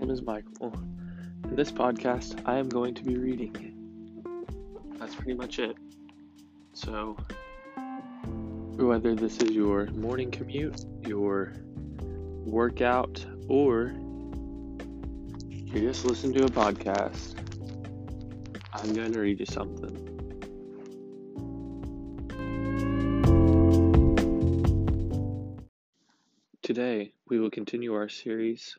name is Michael. In this podcast, I am going to be reading. That's pretty much it. So, whether this is your morning commute, your workout, or you just listen to a podcast, I'm going to read you something. Today, we will continue our series,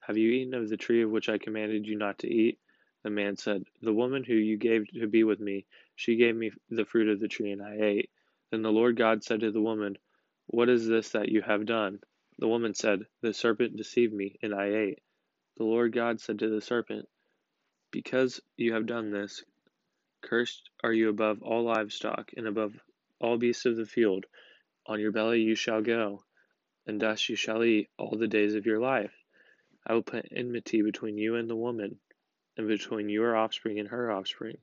Have you eaten of the tree of which I commanded you not to eat? The man said, The woman who you gave to be with me, she gave me the fruit of the tree, and I ate. Then the Lord God said to the woman, What is this that you have done? The woman said, The serpent deceived me, and I ate. The Lord God said to the serpent, Because you have done this, cursed are you above all livestock, and above all beasts of the field. On your belly you shall go, and dust you shall eat all the days of your life. I will put enmity between you and the woman and between your offspring and her offspring.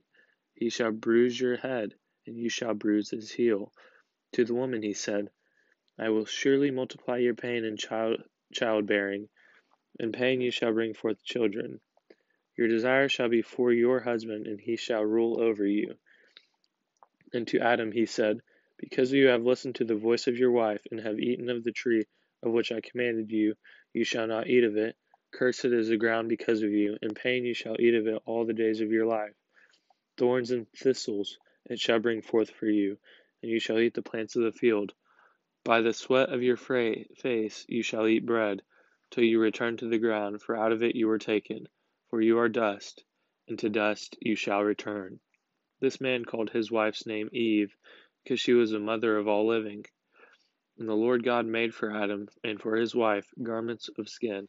He shall bruise your head, and you shall bruise his heel. To the woman he said, I will surely multiply your pain in child childbearing. In pain you shall bring forth children. Your desire shall be for your husband, and he shall rule over you. And to Adam he said, Because you have listened to the voice of your wife, and have eaten of the tree of which I commanded you, you shall not eat of it. Cursed is the ground because of you. In pain you shall eat of it all the days of your life. Thorns and thistles it shall bring forth for you, and you shall eat the plants of the field. By the sweat of your face you shall eat bread, till you return to the ground, for out of it you were taken. For you are dust, and to dust you shall return. This man called his wife's name Eve, because she was the mother of all living. And the Lord God made for Adam and for his wife garments of skin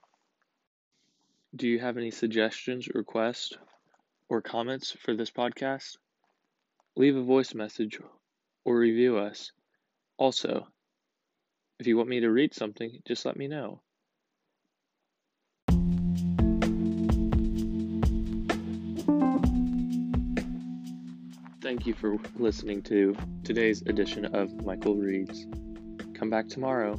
Do you have any suggestions, requests, or comments for this podcast? Leave a voice message or review us. Also, if you want me to read something, just let me know. Thank you for listening to today's edition of Michael Reads. Come back tomorrow